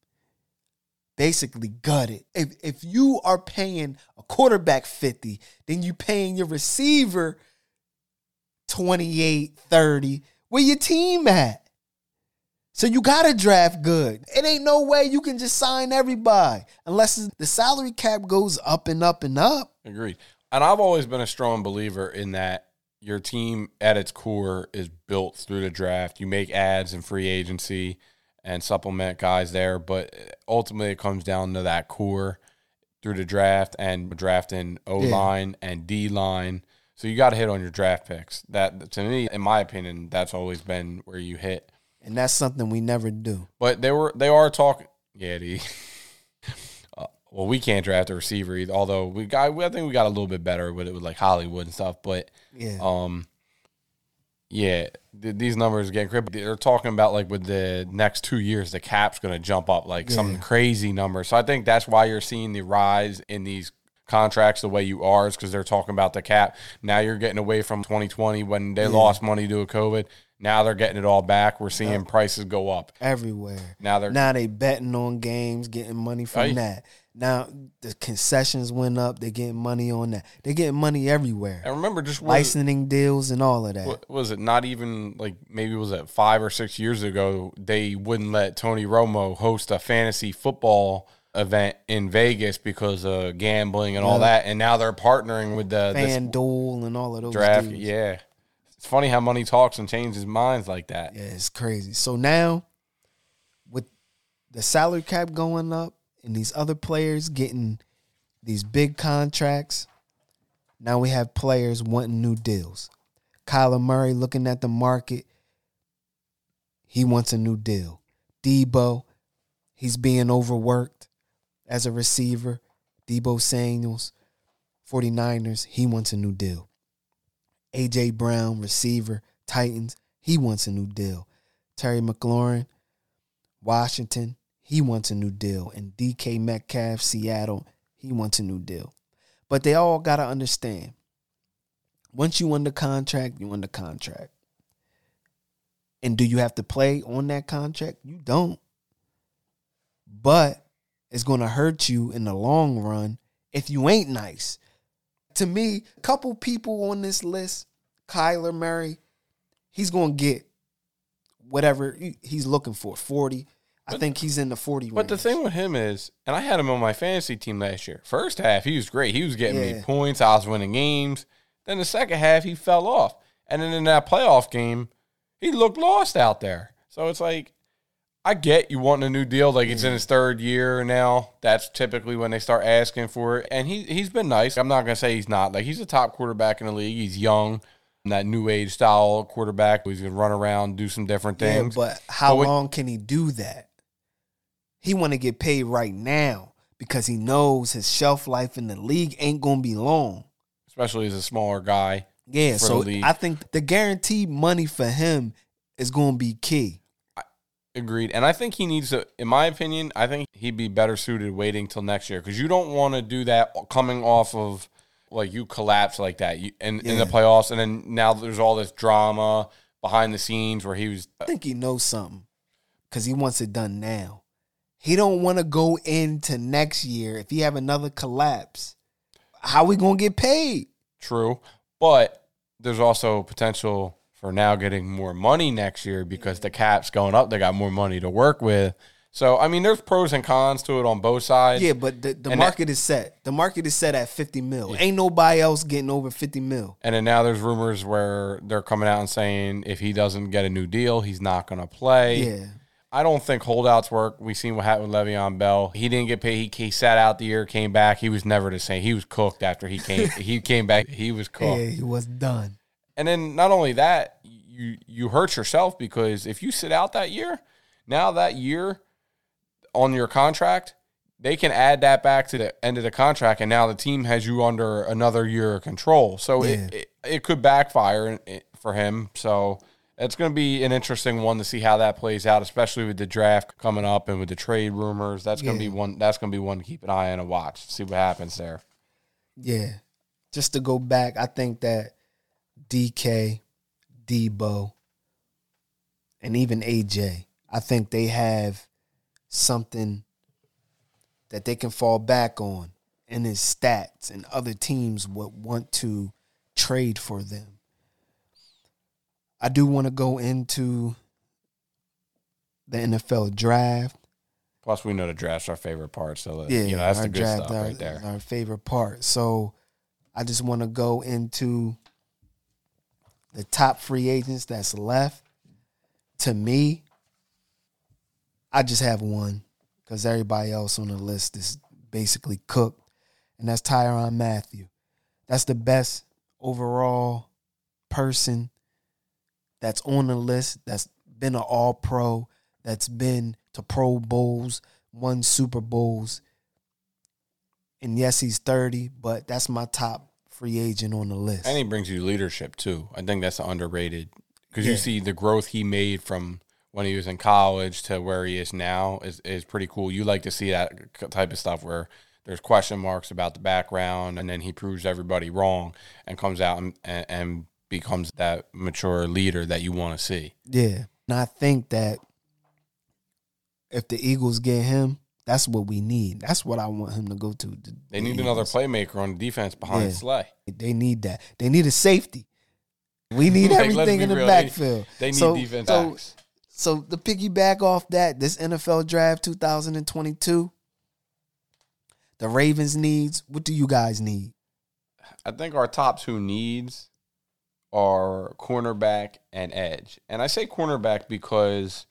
basically gutted. If if you are paying a quarterback 50, then you paying your receiver 28, 30. Where your team at? So you gotta draft good. It ain't no way you can just sign everybody unless the salary cap goes up and up and up. Agreed. And I've always been a strong believer in that your team at its core is built through the draft. You make ads and free agency and supplement guys there, but ultimately it comes down to that core through the draft and drafting O line and D line. So you got to hit on your draft picks. That to me, in my opinion, that's always been where you hit. And that's something we never do. But they were they are talking. Yeah, the. (laughs) Uh, well, we can't draft a receiver either. Although we got, I think we got a little bit better with it with like Hollywood and stuff. But Yeah. um, yeah, th- these numbers are getting crazy. They're talking about like with the next two years, the cap's going to jump up like some crazy number. So I think that's why you're seeing the rise in these contracts the way you are is because they're talking about the cap. Now you're getting away from 2020 when they lost money due to COVID. Now they're getting it all back. We're seeing prices go up. Everywhere. Now they're Now they betting on games, getting money from Right. that. Now the concessions went up. They're getting money on that. They're getting money everywhere. I remember just Licensing deals and all of that. what was it? Not even like maybe it was it five or six years ago. They wouldn't let Tony Romo host a fantasy football event in Vegas because of gambling and all that. And now they're partnering with the FanDuel and all of those draft. dudes. Yeah, it's funny how money talks and changes minds like that. Yeah, it's crazy. So now, with the salary cap going up and these other players getting these big contracts, now we have players wanting new deals. Kyler Murray looking at the market, he wants a new deal. Deebo, he's being overworked as a receiver. Deebo Samuels, 49ers, he wants a new deal. AJ Brown, receiver, Titans, he wants a new deal. Terry McLaurin, Washington, he wants a new deal. And DK Metcalf, Seattle, he wants a new deal. But they all got to understand once you under contract, you under contract. And do you have to play on that contract? You don't. But it's going to hurt you in the long run if you ain't nice. To me, a couple people on this list, Kyler Murray, he's going to get whatever he's looking for, 40. I think he's in the 40 But the thing with him is, and I had him on my fantasy team last year. First half, he was great. He was getting me points. I was winning games. Then the second half, he fell off. And then in that playoff game, he looked lost out there. So it's like, I get you wanting a new deal. Like it's in his third year now. That's typically when they start asking for it. And he he's been nice. I'm not gonna say he's not. Like he's a top quarterback in the league. He's young, that new age style quarterback. He's gonna run around, do some different Yeah, things. but how But when- long can he do that? He want to get paid right now because he knows his shelf life in the league ain't going to be long. especially as a smaller guy. Yeah, so. I think the guaranteed money for him is going to be key. Agreed. And I think he needs to, in my opinion, I think he'd be better suited waiting till next year because you don't want to do that coming off of like you collapse like that you, in, in the playoffs. And then now there's all this drama behind the scenes where he was, I think he knows something because he wants it done now. He don't want to go into next year if he have another collapse. How we gonna get paid? True, but there's also potential for now getting more money next year because the cap's going up. They got more money to work with. So I mean, there's pros and cons to it on both sides. Yeah, but the, the And market is set. The market is set at fifty mil. Ain't nobody else getting over fifty mil. And then now there's rumors where they're coming out and saying if he doesn't get a new deal, he's not going to play. Yeah, I don't think holdouts work. We seen what happened with Le'Veon Bell. He didn't get paid. He, he sat out the year, came back. He was never the same. He was cooked after he came. (laughs) he came back. He was cooked. yeah, he was done. And then not only that, you you hurt yourself because if you sit out that year, now that year on your contract, they can add that back to the end of the contract, and now the team has you under another year of control. So Yeah. it, it it could backfire for him. So it's going to be an interesting one to see how that plays out, especially with the draft coming up and with the trade rumors. That's going to Yeah. be one. That's going to be one to keep an eye on and watch. See what happens there. Yeah, just to go back, I think that DK, Deebo, and even AJ, I think they have something that they can fall back on in his stats, and other teams would want to trade for them. I do want to go into the NFL draft. Plus, we know the draft's our favorite part, so Yeah, you know that's the good draft, stuff our, right there. Our favorite part. So I just want to go into the top free agents that's left. To me, I just have one because everybody else on the list is basically cooked, and that's Tyrann Mathieu. That's the best overall person that's on the list. That's been an All Pro. That's been to Pro Bowls, won Super Bowls. And yes, he's 30, but that's my top free agent on the list. And he brings you leadership too. I think that's underrated because you see the growth he made from when he was in college to where he is now is, is pretty cool. You like to see that type of stuff where there's question marks about the background and then he proves everybody wrong and comes out and, and, and becomes that mature leader that you want to see. Yeah. And I think that if the Eagles get him, that's what we need. That's what I want him to go to. the- They the need another playmaker on the defense behind Yeah. Slay. They need that. They need a safety. We need (laughs) Like, everything in the real. They- backfield. They need So- defense so-. So the piggyback off that, this NFL draft 2022, the Ravens needs. What do you guys need? I think our top two needs are cornerback and edge. And I say cornerback because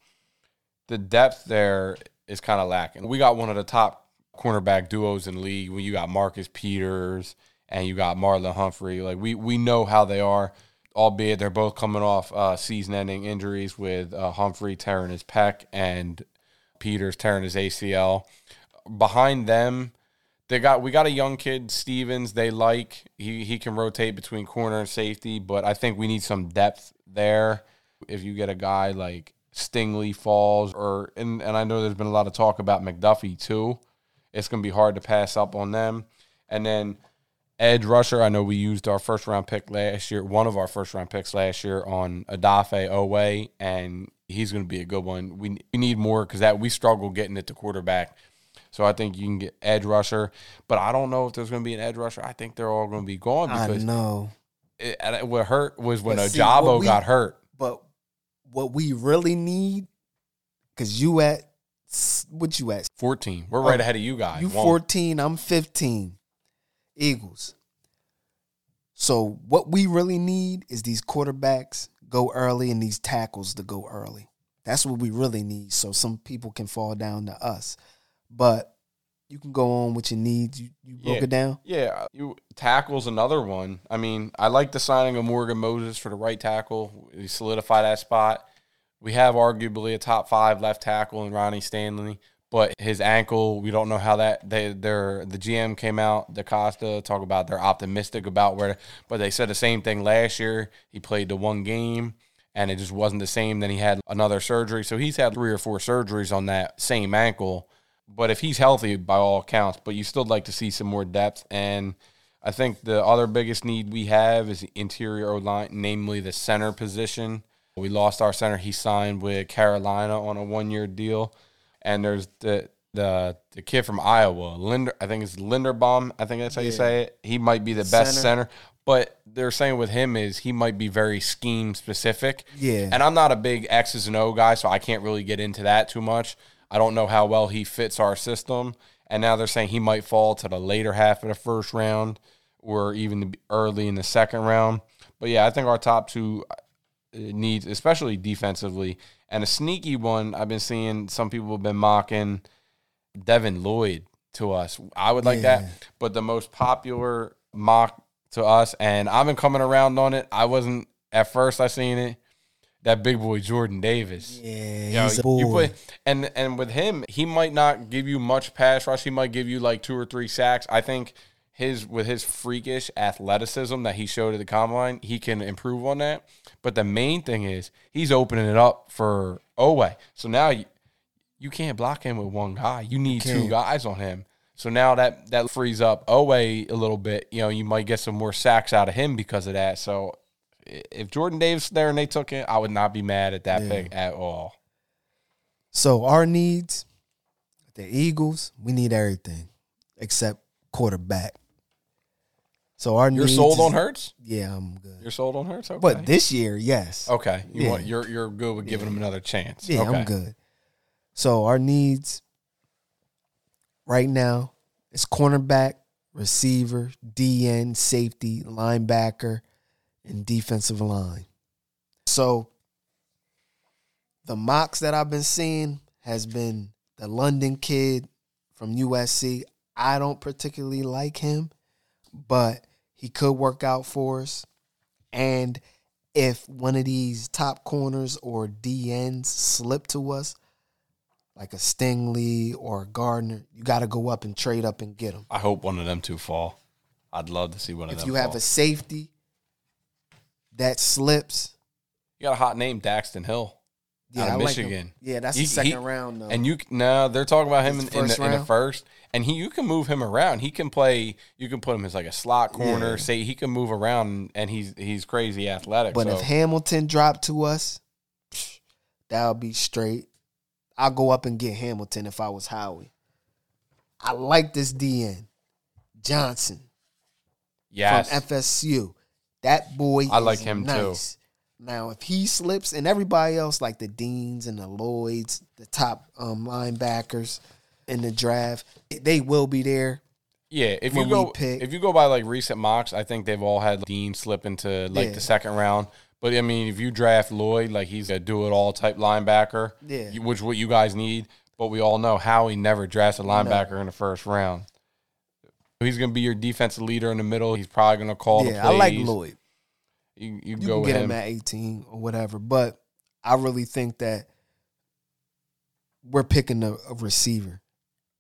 the depth there is kind of lacking. We got one of the top cornerback duos in the league when you got Marcus Peters and you got Marlon Humphrey. Like we we know how they are, albeit they're both coming off uh, season-ending injuries with uh, Humphrey tearing his pec and Peters tearing his ACL. Behind them, they got we got a young kid Stevens. They like he he can rotate between corner and safety, but I think we need some depth there. If you get a guy like Stingley falls, or and and I know there's been a lot of talk about McDuffie too. It's gonna be hard to pass up on them. And then edge rusher. I know we used our first round pick last year, one of our first round picks last year on Odafe Oweh, and he's going to be a good one. We, we need more because that we struggle getting it to quarterback. So I think you can get edge rusher, but I don't know if there's going to be an edge rusher. I think they're all going to be gone I because know. it, it- what hurt was when But see, we- got hurt. But what we really need, because you at what you at? 14. We're right Oh, ahead of you guys. You One. 14, I'm 15. Eagles. So what we really need is these quarterbacks go early and these tackles to go early. That's what we really need. So some people can fall down to us. But you can go on with your needs. You, you broke Yeah. it down? Yeah, you tackles another one. I mean, I like the signing of Morgan Moses for the right tackle. We solidify that spot. We have arguably a top five left tackle in Ronnie Stanley, but his ankle, we don't know how that they they're the GM came out, DeCosta, talk about they're optimistic about where but they said the same thing last year. He played the one game and it just wasn't the same. Then he had another surgery. So he's had three or four surgeries on that same ankle. But if he's healthy by all accounts, but you still like to see some more depth. And I think the other biggest need we have is the interior line, namely the center position. We lost our center. He signed with Carolina on a one year deal. And there's the the the kid from Iowa, Linder. I think it's Linderbaum. I think that's how you say it. He might be the best Center. center. But they're saying with him is he might be very scheme specific. Yeah. And I'm not a big X's and O guy, so I can't really get into that too much. I don't know how well he fits our system. And now they're saying he might fall to the later half of the first round or even the early in the second round. But yeah, I think our top two uh, needs, especially defensively, and a sneaky one I've been seeing some people have been mocking Devin Lloyd to us. I would like Yeah. that. But the most popular mock to us, and I've been coming around on it. I wasn't at first I seen it. That big boy Jordan Davis. Yeah, You he's a you boy. put- and and with him, he might not give you much pass rush. He might give you like two or three sacks. I think his with his freakish athleticism that he showed at the combine, he can improve on that. But the main thing is he's opening it up for Oweh. So now you, you can't block him with one guy. You need two guys on him. So now that that frees up Oweh a little bit. You know, you might get some more sacks out of him because of that. So if Jordan Davis there and they took it, I would not be mad at that Yeah. pick at all. So our needs, the Eagles, we need everything except quarterback. So our You're sold is- on Hurts. Yeah, I'm good. You're sold on Hurts. Okay. But this year, yes. okay, you Yeah. want you're you're good with giving him another chance. Yeah, okay. I'm good. So our needs right now is cornerback, receiver, DN, safety, linebacker, and defensive line. So the mocks that I've been seeing has been the London kid from USC. I don't particularly like him, but he could work out for us. And if one of these top corners or DNs slip to us, like a Stingley or a Gardner, you got to go up and trade up and get them. I hope one of them two fall. I'd love to see one of them. If you have a safety that slips, you got a hot name, Daxton Hill, yeah, out of I like. Michigan. Yeah, that's He- the second he- round though. And you no, they're talking about him in, in, the, in the first, and he you can move him around. He can play. You can put him as like a slot corner. Yeah. Say he can move around, and he's he's crazy athletic. but so. if Hamilton dropped to us, that would be straight. I'll go up and get Hamilton if I was Howie. I like this DN. Johnson. yes, from FSU. That boy, I like him too. nice. Now, if he slips, and everybody else, like the Deans and the Lloyds, the top um, linebackers in the draft, they will be there. Yeah, if you go pick. if you go by like recent mocks, I think they've all had Dean slip into like Yeah. the second round. But I mean, if you draft Lloyd, like he's a do it all type linebacker, Yeah. which what you guys need. But we all know Howie never drafts a linebacker in the first round. He's going to be your defensive leader in the middle. He's probably going to call the yeah, plays. I like Lloyd. You, you, You go can get him. him at 18 or whatever, but I really think that we're picking a, a receiver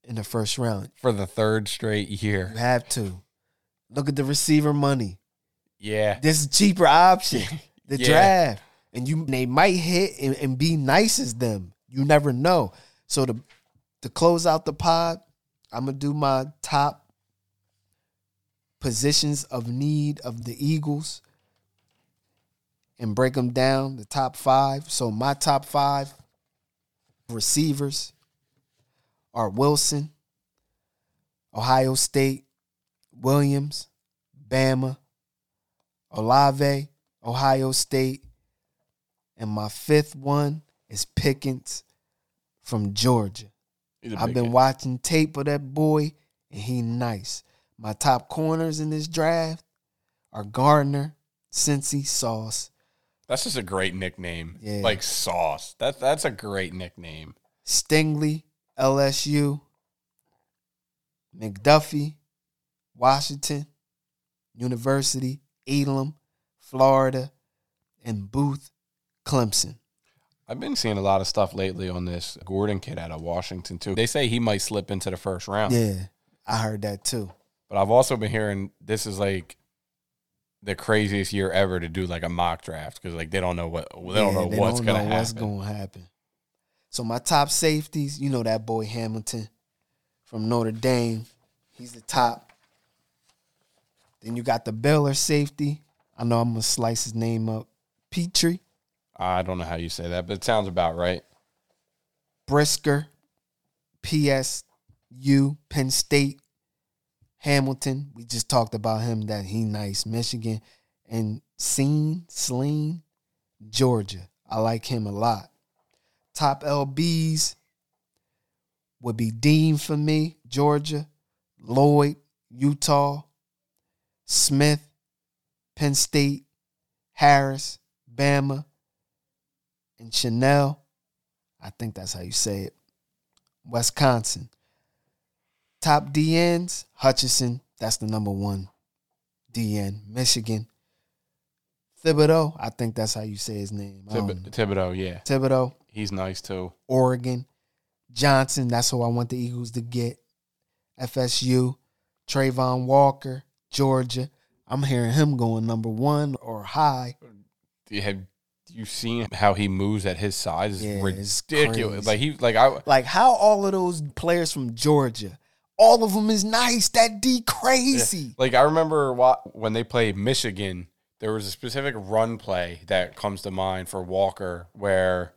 in the first round. for the third straight year. You have to look at the receiver money. Yeah, This is a cheaper option. (laughs) The Yeah. draft. And you they might hit and, and be nice as them. You never know. So to to close out the pod, I'm gonna do my top positions of need of the Eagles and break them down, the top five. So my top five receivers are Wilson, Ohio State, Williams, Bama, Olave, Ohio State, and my fifth one is Pickens from Georgia. I've been watching tape of that boy, and he nice. My top corners in this draft are Gardner, Cincy, Sauce, That's just a great nickname. Yeah. Like Sauce. That's that's a great nickname. Stingley, LSU, McDuffie, Washington, University, Elam, Florida, and Booth, Clemson. I've been seeing a lot of stuff lately on this Gordon kid out of Washington too. They say he might slip into the first round. Yeah, I heard that too. But I've also been hearing this is like the craziest year ever to do like a mock draft because like they don't know what they don't Yeah, know they what's don't gonna know happen. What's going to happen? So my top safeties, you know that boy Hamilton from Notre Dame. He's the top. Then you got the Baylor safety. I know I'm gonna slice his name up. Petrie, I don't know how you say that, but it sounds about right. Brisker, PSU, Penn State, Hamilton. We just talked about him that he nice. Michigan and Scene, Sleen, Georgia. I like him a lot. Top LBs would be Dean for me, Georgia, Lloyd, Utah, Smith, Penn State, Harris, Bama, and Chenal. I think that's how you say it. Wisconsin. Top DNs, Hutchinson. That's the number one DN. Michigan. Thibodeaux. I think that's how you say his name. Thib- Thibodeaux, yeah, Thibodeaux. he's nice too. Oregon. Johnson. That's who I want the Eagles to get. FSU. Travon Walker. Georgia. I'm hearing him going number one or high. Have you seen how he moves at his size? It's Yeah, it's ridiculous. crazy. Like he like I Like how all of those players from Georgia, all of them is nice. That D crazy. Like I remember when they played Michigan, there was a specific run play that comes to mind for Walker where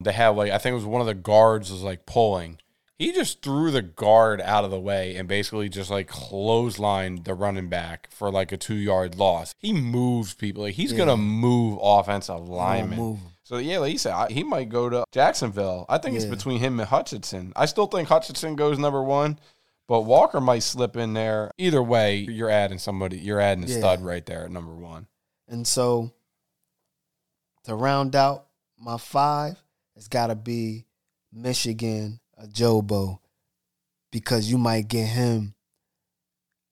they had like I think it was one of the guards was like pulling. He just threw the guard out of the way and basically just like clotheslined the running back for like a two yard loss. He moves people. Like he's gonna move offensive linemen. So yeah, like you said, I- he might go to Jacksonville. I think it's between him and Hutchinson. I still think Hutchinson goes number one, but Walker might slip in there. Either way, you're adding somebody. You're adding a Yeah. stud right there at number one. And so to round out my five, it's got to be Michigan, Ojabo, because you might get him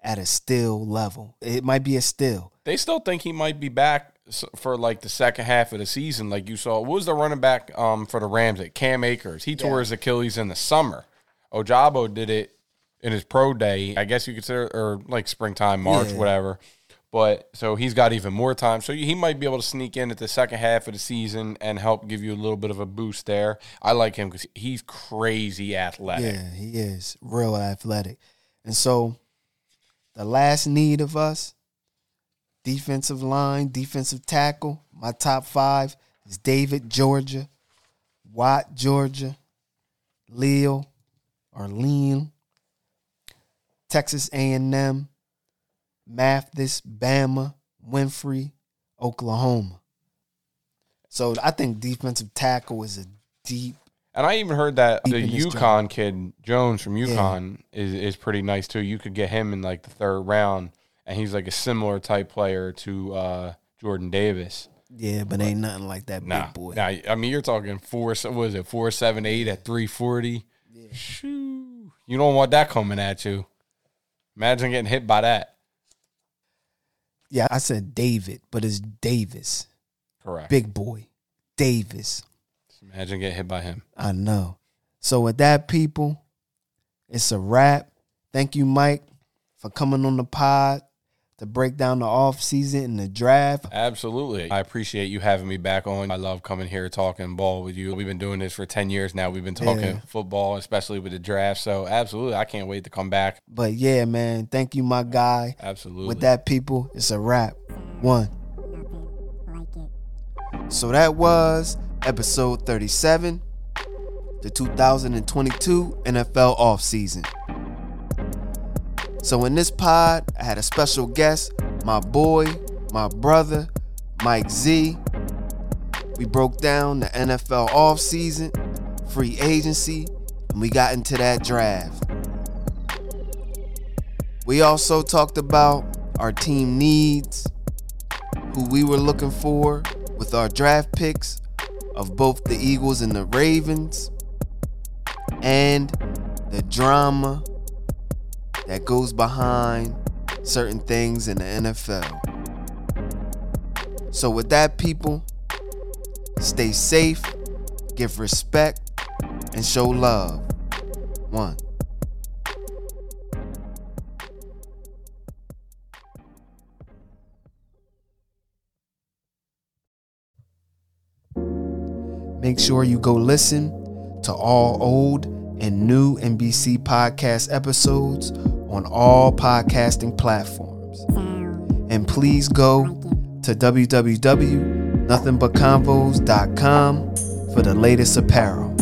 at a still level. It might be a still. They still think he might be back for like the second half of the season, like you saw. What was the running back um, for the Rams at Cam Akers? He tore Yeah. his Achilles in the summer. Ojabo did it in his pro day. I guess you could say, or like springtime, March, Yeah. whatever. But so he's got even more time. So he might be able to sneak in at the second half of the season and help give you a little bit of a boost there. I like him because he's crazy athletic. Yeah, he is real athletic. And so the last need of us, defensive line, defensive tackle, my top five is David, Georgia, Watt, Georgia, Leo or Lean, Texas A&M, Mathis, Bama, Winfrey, Oklahoma. So I think defensive tackle is a deep And I even heard that the UConn kid Jones from UConn is is pretty nice too. You could get him in like the third round, and he's like a similar type player to uh, Jordan Davis. Yeah, but ain't nothing like that Nah, big boy. nah, I mean you're talking four. What was it? Four seven eight at three forty. Shoo. You don't want that coming at you. Imagine getting hit by that. Yeah, I said David, but it's Davis. Correct. Big boy. Davis. Imagine getting hit by him. I know. So with that, people, it's a wrap. Thank you, Mike, for coming on the pod to break down the off season and the draft. Absolutely. I appreciate you having me back on. I love coming here talking ball with you. We've been doing this for 10 years now. We've been talking Yeah. football, especially with the draft. So, absolutely. I can't wait to come back. But yeah, man, thank you, my guy. Absolutely. With that, people, it's a wrap. One. Nothing like it. So that was episode 37, the 2022 NFL offseason. So in this pod, I had a special guest, my boy, my brother, Mike Z. We broke down the NFL offseason, free agency, and we got into that draft. We also talked about our team needs, who we were looking for with our draft picks of both the Eagles and the Ravens, and the drama that goes behind certain things in the NFL. So, with that, people, stay safe, give respect, and show love. One. Make sure you go listen to all old and new NBC podcast episodes on all podcasting platforms. And please go to www.nothingbutconvos.com for the latest apparel.